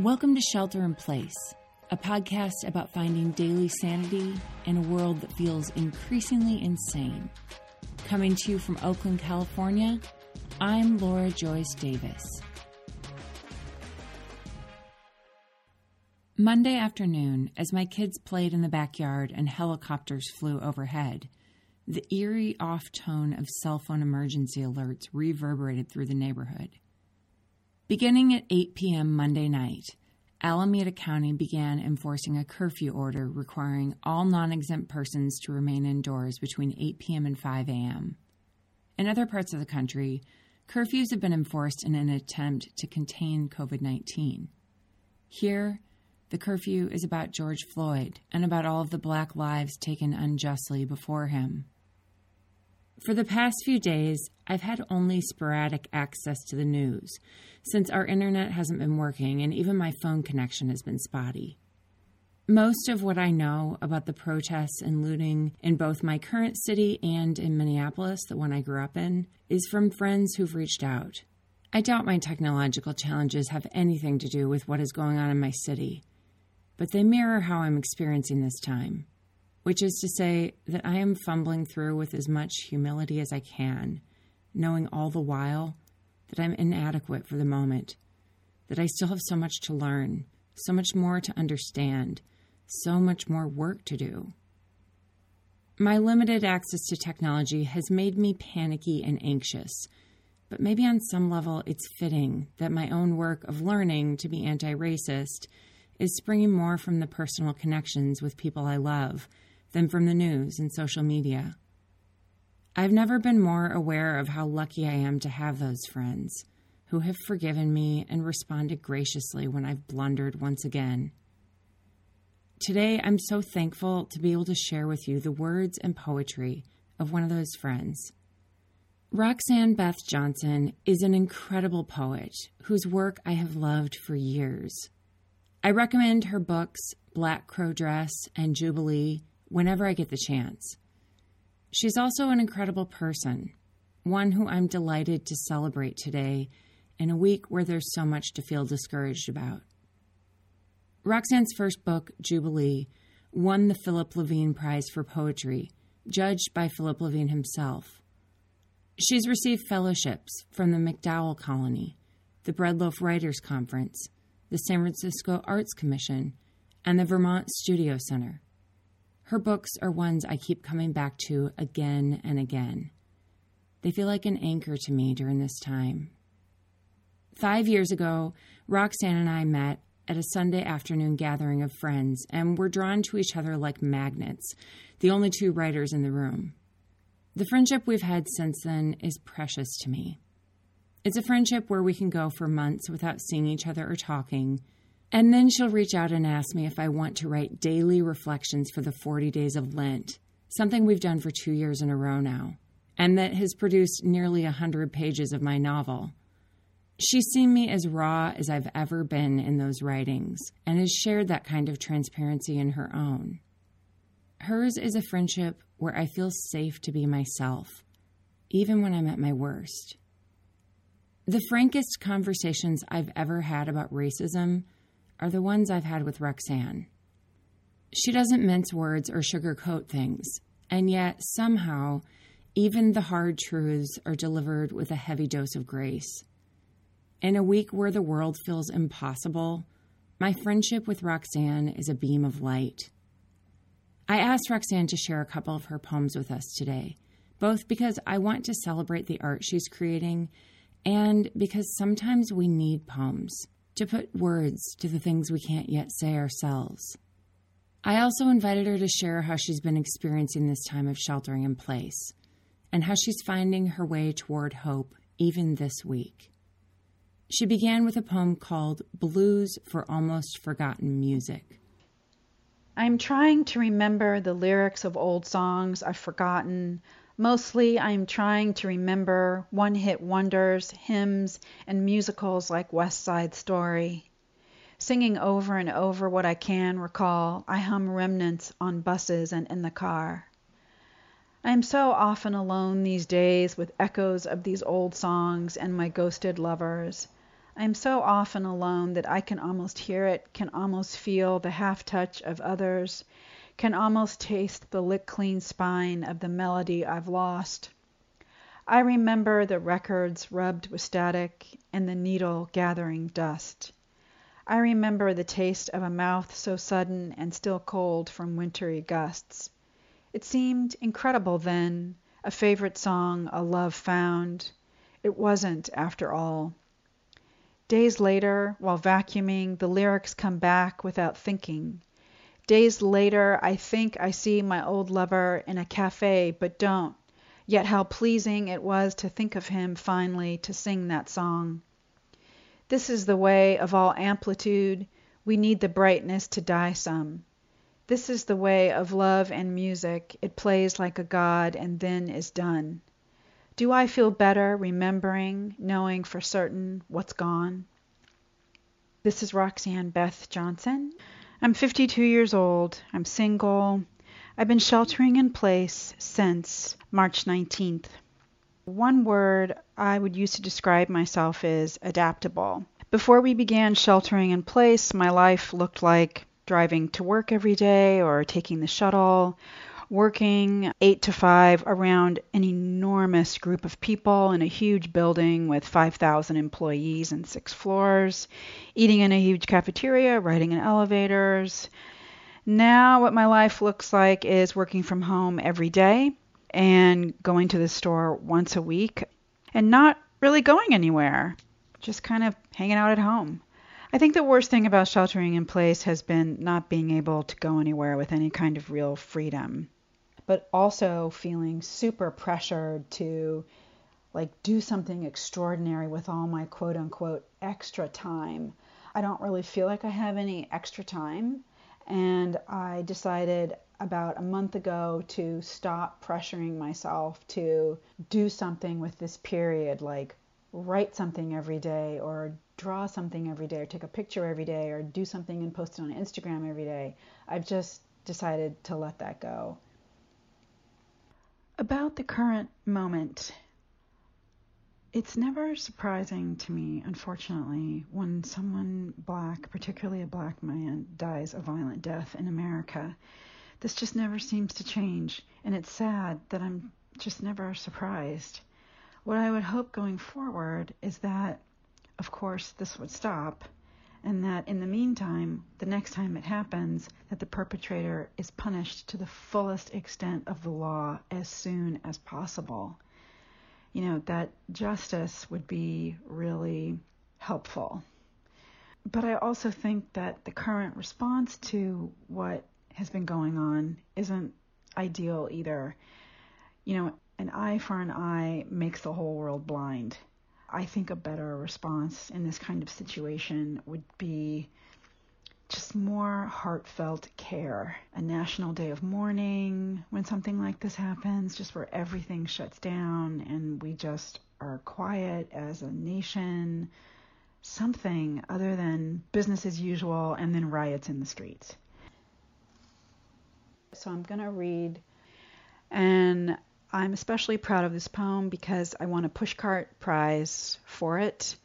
Welcome to Shelter in Place, a podcast about finding daily sanity in a world that feels increasingly insane. Coming to you from Oakland, California, I'm Laura Joyce Davis. Monday afternoon, as my kids played in the backyard and helicopters flew overhead, the eerie off tone of cell phone emergency alerts reverberated through the neighborhood. Beginning at 8 p.m. Monday night, Alameda County began enforcing a curfew order requiring all non exempt persons to remain indoors between 8 p.m. and 5 a.m. In other parts of the country, curfews have been enforced in an attempt to contain COVID 19. Here, the curfew is about George Floyd and about all of the black lives taken unjustly before him. For the past few days, I've had only sporadic access to the news since our internet hasn't been working and even my phone connection has been spotty. Most of what I know about the protests and looting in both my current city and in Minneapolis, the one I grew up in, is from friends who've reached out. I doubt my technological challenges have anything to do with what is going on in my city, but they mirror how I'm experiencing this time which is to say that I am fumbling through with as much humility as I can, knowing all the while that I'm inadequate for the moment, that I still have so much to learn, so much more to understand, so much more work to do. My limited access to technology has made me panicky and anxious, but maybe on some level it's fitting that my own work of learning to be anti racist is springing more from the personal connections with people I love than from the news and social media. I've never been more aware of how lucky I am to have those friends who have forgiven me and responded graciously when I've blundered once again. Today, I'm so thankful to be able to share with you the words and poetry of one of those friends. Roxane Beth Johnson is an incredible poet whose work I have loved for years. I recommend her books, Black Crow Dress and Jubilee, whenever I get the chance. She's also an incredible person, one who I'm delighted to celebrate today in a week where there's so much to feel discouraged about. Roxane's first book, Jubilee, won the Philip Levine Prize for Poetry, judged by Philip Levine himself. She's received fellowships from the MacDowell Colony, the Breadloaf Writers Conference, the San Francisco Arts Commission, and the Vermont Studio Center. Her books are ones I keep coming back to again and again. They feel like an anchor to me during this time. Five years ago, Roxane and I met at a Sunday afternoon gathering of friends and were drawn to each other like magnets, the only two writers in the room. The friendship we've had since then is precious to me. It's a friendship where we can go for months without seeing each other or talking and then she'll reach out and ask me if I want to write daily reflections for the 40 days of Lent, something we've done for two years in a row now, and that has produced nearly a 100 pages of my novel. She's seen me as raw as I've ever been in those writings and has shared that kind of transparency in her own. Hers is a friendship where I feel safe to be myself, even when I'm at my worst. The frankest conversations I've ever had about racism are the ones I've had with Roxane. She doesn't mince words or sugarcoat things, and yet somehow, even the hard truths are delivered with a heavy dose of grace. In a week where the world feels impossible, my friendship with Roxane is a beam of light. I asked Roxane to share a couple of her poems with us today, both because I want to celebrate the art she's creating and because sometimes we need poems to put words to the things we can't yet say ourselves. I also invited her to share how she's been experiencing this time of sheltering in place and how she's finding her way toward hope even this week. She began with a poem called Blues for Almost Forgotten Music. I'm trying to remember the lyrics of old songs I've forgotten Mostly, I am trying to remember one hit wonders, hymns, and musicals like West Side Story. Singing over and over what I can recall, I hum remnants on buses and in the car. I am so often alone these days with echoes of these old songs and my ghosted lovers. I'm so often alone that I can almost hear it, can almost feel the half touch of others, can almost taste the lick clean spine of the melody I've lost. I remember the records rubbed with static and the needle gathering dust. I remember the taste of a mouth so sudden and still cold from wintry gusts. It seemed incredible then, a favorite song a love found. It wasn't, after all. Days later, while vacuuming, the lyrics come back without thinking. Days later I think I see my old lover in a cafe, but don't. Yet how pleasing it was to think of him finally to sing that song. This is the way of all amplitude. We need the brightness to die some. This is the way of love and music. It plays like a god and then is done. Do I feel better remembering, knowing for certain what's gone? This is Roxane Beth Johnson. I'm 52 years old. I'm single. I've been sheltering in place since March 19th. One word I would use to describe myself is adaptable. Before we began sheltering in place, my life looked like driving to work every day or taking the shuttle working eight to five around an enormous group of people in a huge building with 5,000 employees and six floors, eating in a huge cafeteria, riding in elevators. Now, what my life looks like is working from home every day and going to the store once a week and not really going anywhere, just kind of hanging out at home. I think the worst thing about sheltering in place has been not being able to go anywhere with any kind of real freedom but also feeling super pressured to like do something extraordinary with all my quote unquote extra time. I don't really feel like I have any extra time. And I decided about a month ago to stop pressuring myself to do something with this period, like write something every day or draw something every day or take a picture every day or do something and post it on Instagram every day. I've just decided to let that go. About the current moment, it's never surprising to me, unfortunately, when someone black, particularly a black man, dies a violent death in America. This just never seems to change, and it's sad that I'm just never surprised. What I would hope going forward is that, of course, this would stop and that in the meantime, the next time it happens, that the perpetrator is punished to the fullest extent of the law as soon as possible. You know, that justice would be really helpful. But I also think that the current response to what has been going on isn't ideal either. You know, an eye for an eye makes the whole world blind. I think a better response in this kind of situation would be just more heartfelt care. A national day of mourning when something like this happens, just where everything shuts down and we just are quiet as a nation. Something other than business as usual and then riots in the streets. So I'm going to read and I'm especially proud of this poem because I won a pushcart prize for it.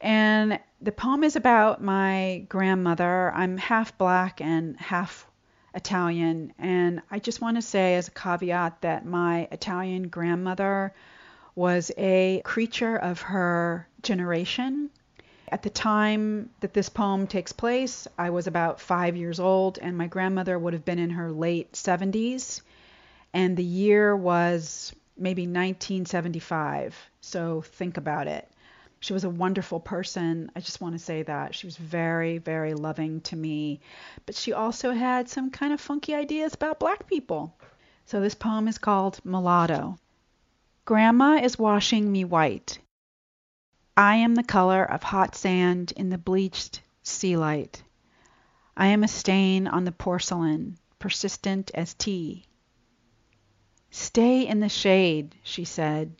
And the poem is about my grandmother. I'm half black and half Italian. And I just want to say, as a caveat, that my Italian grandmother was a creature of her generation. At the time that this poem takes place, I was about five years old, and my grandmother would have been in her late 70s and the year was maybe 1975. So think about it. She was a wonderful person. I just want to say that. She was very, very loving to me. But she also had some kind of funky ideas about black people. So this poem is called Mulatto. Grandma is washing me white. I am the color of hot sand in the bleached sea light. I am a stain on the porcelain, persistent as tea. Stay in the shade, she said.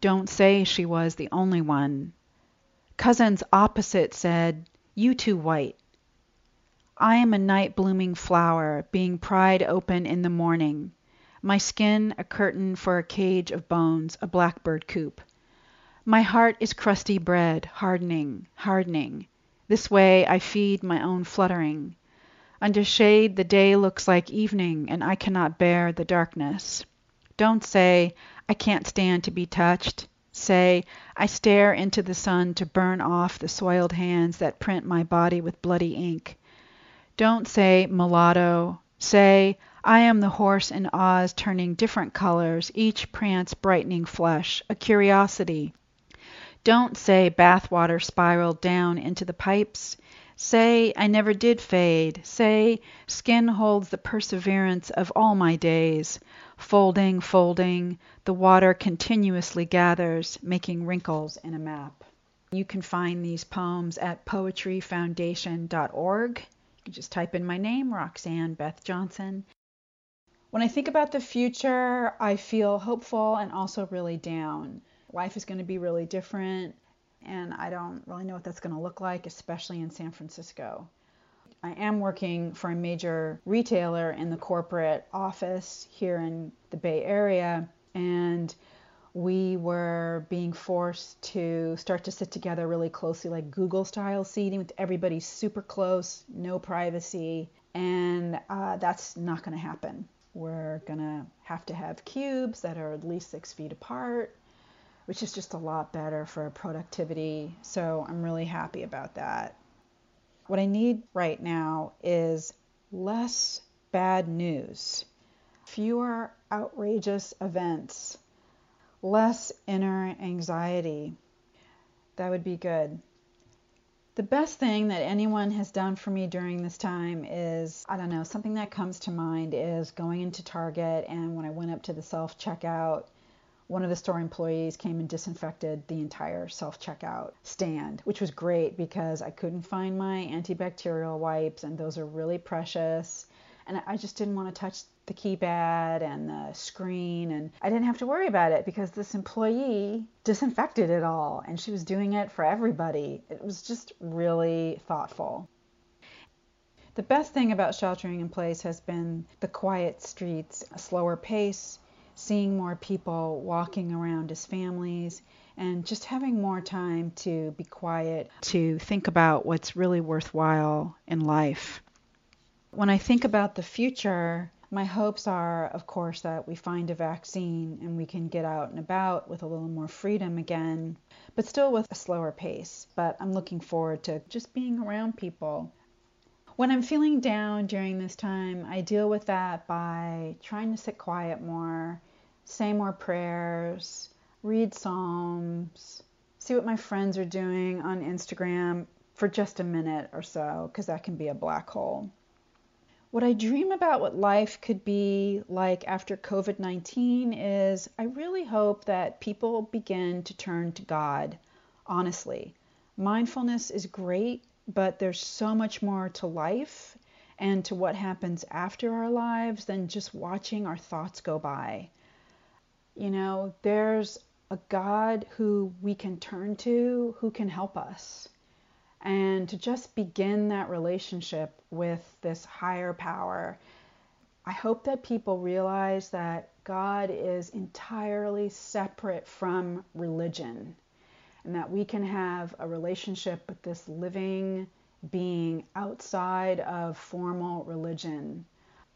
Don't say she was the only one. Cousins opposite said, You too white. I am a night blooming flower, being pried open in the morning, my skin a curtain for a cage of bones, a blackbird coop. My heart is crusty bread, hardening, hardening. This way I feed my own fluttering. Under shade the day looks like evening, and I cannot bear the darkness. Don't say, I can't stand to be touched. Say, I stare into the sun to burn off the soiled hands that print my body with bloody ink. Don't say mulatto. Say, I am the horse in Oz turning different colors, each prance brightening flesh, a curiosity. Don't say bathwater spiraled down into the pipes. Say I never did fade. Say skin holds the perseverance of all my days. Folding, folding, the water continuously gathers, making wrinkles in a map. You can find these poems at poetryfoundation.org. You can just type in my name, Roxane Beth Johnson. When I think about the future, I feel hopeful and also really down. Life is going to be really different and I don't really know what that's going to look like, especially in San Francisco. I am working for a major retailer in the corporate office here in the Bay Area, and we were being forced to start to sit together really closely, like Google style seating, with everybody super close, no privacy, and uh, that's not going to happen. We're going to have to have cubes that are at least six feet apart which is just a lot better for productivity. So I'm really happy about that. What I need right now is less bad news, fewer outrageous events, less inner anxiety. That would be good. The best thing that anyone has done for me during this time is, I don't know, something that comes to mind is going into Target and when I went up to the self checkout one of the store employees came and disinfected the entire self checkout stand, which was great because I couldn't find my antibacterial wipes, and those are really precious. And I just didn't want to touch the keypad and the screen, and I didn't have to worry about it because this employee disinfected it all, and she was doing it for everybody. It was just really thoughtful. The best thing about sheltering in place has been the quiet streets, a slower pace, seeing more people walking around as families, and just having more time to be quiet, to think about what's really worthwhile in life. When I think about the future, my hopes are, of course, that we find a vaccine and we can get out and about with a little more freedom again, but still with a slower pace. But I'm looking forward to just being around people. When I'm feeling down during this time, I deal with that by trying to sit quiet more, say more prayers, read Psalms, see what my friends are doing on Instagram for just a minute or so, because that can be a black hole. What I dream about what life could be like after COVID 19 is I really hope that people begin to turn to God, honestly. Mindfulness is great, but there's so much more to life and to what happens after our lives than just watching our thoughts go by. You know, there's a God who we can turn to who can help us. And to just begin that relationship with this higher power, I hope that people realize that God is entirely separate from religion and that we can have a relationship with this living being outside of formal religion.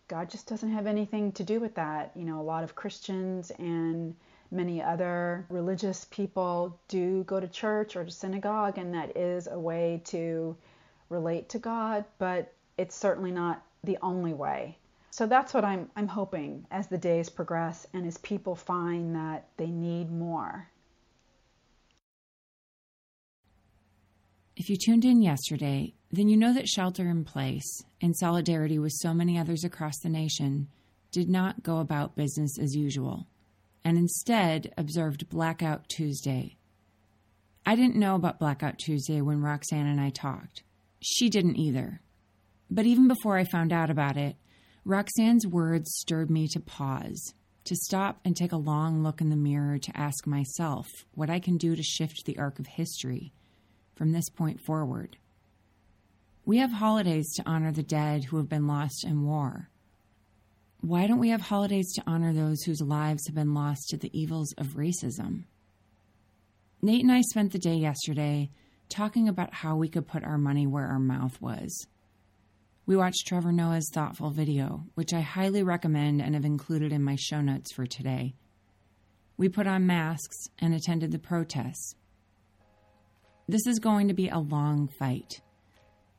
God just doesn't have anything to do with that. You know, a lot of Christians and many other religious people do go to church or to synagogue, and that is a way to relate to God, but it's certainly not the only way. So that's what I'm, I'm hoping as the days progress and as people find that they need more. If you tuned in yesterday, then you know that Shelter in Place, in solidarity with so many others across the nation, did not go about business as usual, and instead observed Blackout Tuesday. I didn't know about Blackout Tuesday when Roxane and I talked. She didn't either. But even before I found out about it, Roxane's words stirred me to pause, to stop and take a long look in the mirror to ask myself what I can do to shift the arc of history from this point forward. We have holidays to honor the dead who have been lost in war. Why don't we have holidays to honor those whose lives have been lost to the evils of racism? Nate and I spent the day yesterday talking about how we could put our money where our mouth was. We watched Trevor Noah's thoughtful video, which I highly recommend and have included in my show notes for today. We put on masks and attended the protests. This is going to be a long fight.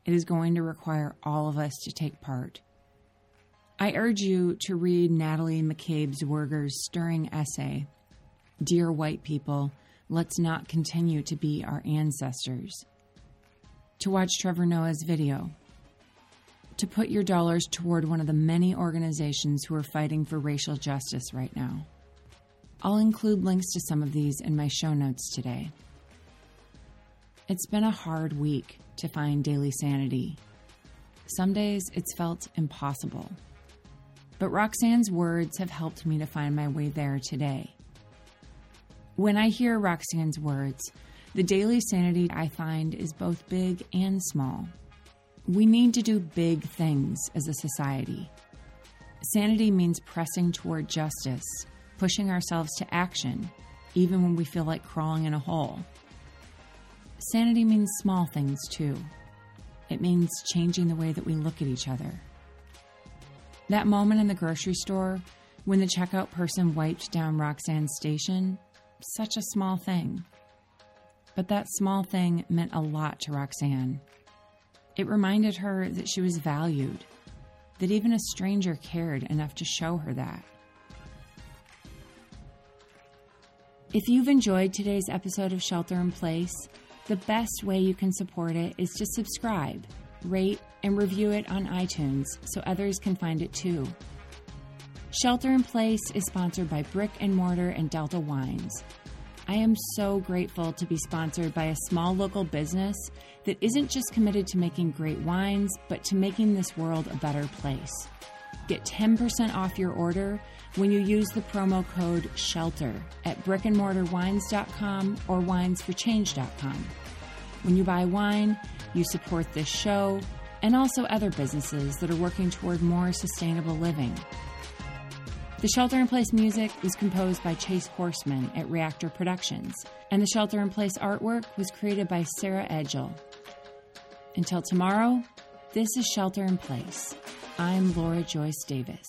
It is going to require all of us to take part. I urge you to read Natalie McCabe Zwerger's stirring essay, Dear White People, Let's Not Continue to Be Our Ancestors. To watch Trevor Noah's video. To put your dollars toward one of the many organizations who are fighting for racial justice right now. I'll include links to some of these in my show notes today. It's been a hard week to find daily sanity. Some days it's felt impossible. But Roxane's words have helped me to find my way there today. When I hear Roxane's words, the daily sanity I find is both big and small. We need to do big things as a society. Sanity means pressing toward justice, pushing ourselves to action, even when we feel like crawling in a hole. Sanity means small things too. It means changing the way that we look at each other. That moment in the grocery store when the checkout person wiped down Roxane's station, such a small thing. But that small thing meant a lot to Roxane. It reminded her that she was valued, that even a stranger cared enough to show her that. If you've enjoyed today's episode of Shelter in Place, the best way you can support it is to subscribe, rate, and review it on iTunes so others can find it too. Shelter in Place is sponsored by Brick and Mortar and Delta Wines. I am so grateful to be sponsored by a small local business that isn't just committed to making great wines, but to making this world a better place. Get 10% off your order when you use the promo code SHELTER at brickandmortarwines.com or winesforchange.com. When you buy wine, you support this show and also other businesses that are working toward more sustainable living. The Shelter in Place music was composed by Chase Horseman at Reactor Productions, and the Shelter in Place artwork was created by Sarah Edgel. Until tomorrow, this is Shelter in Place. I'm Laura Joyce Davis.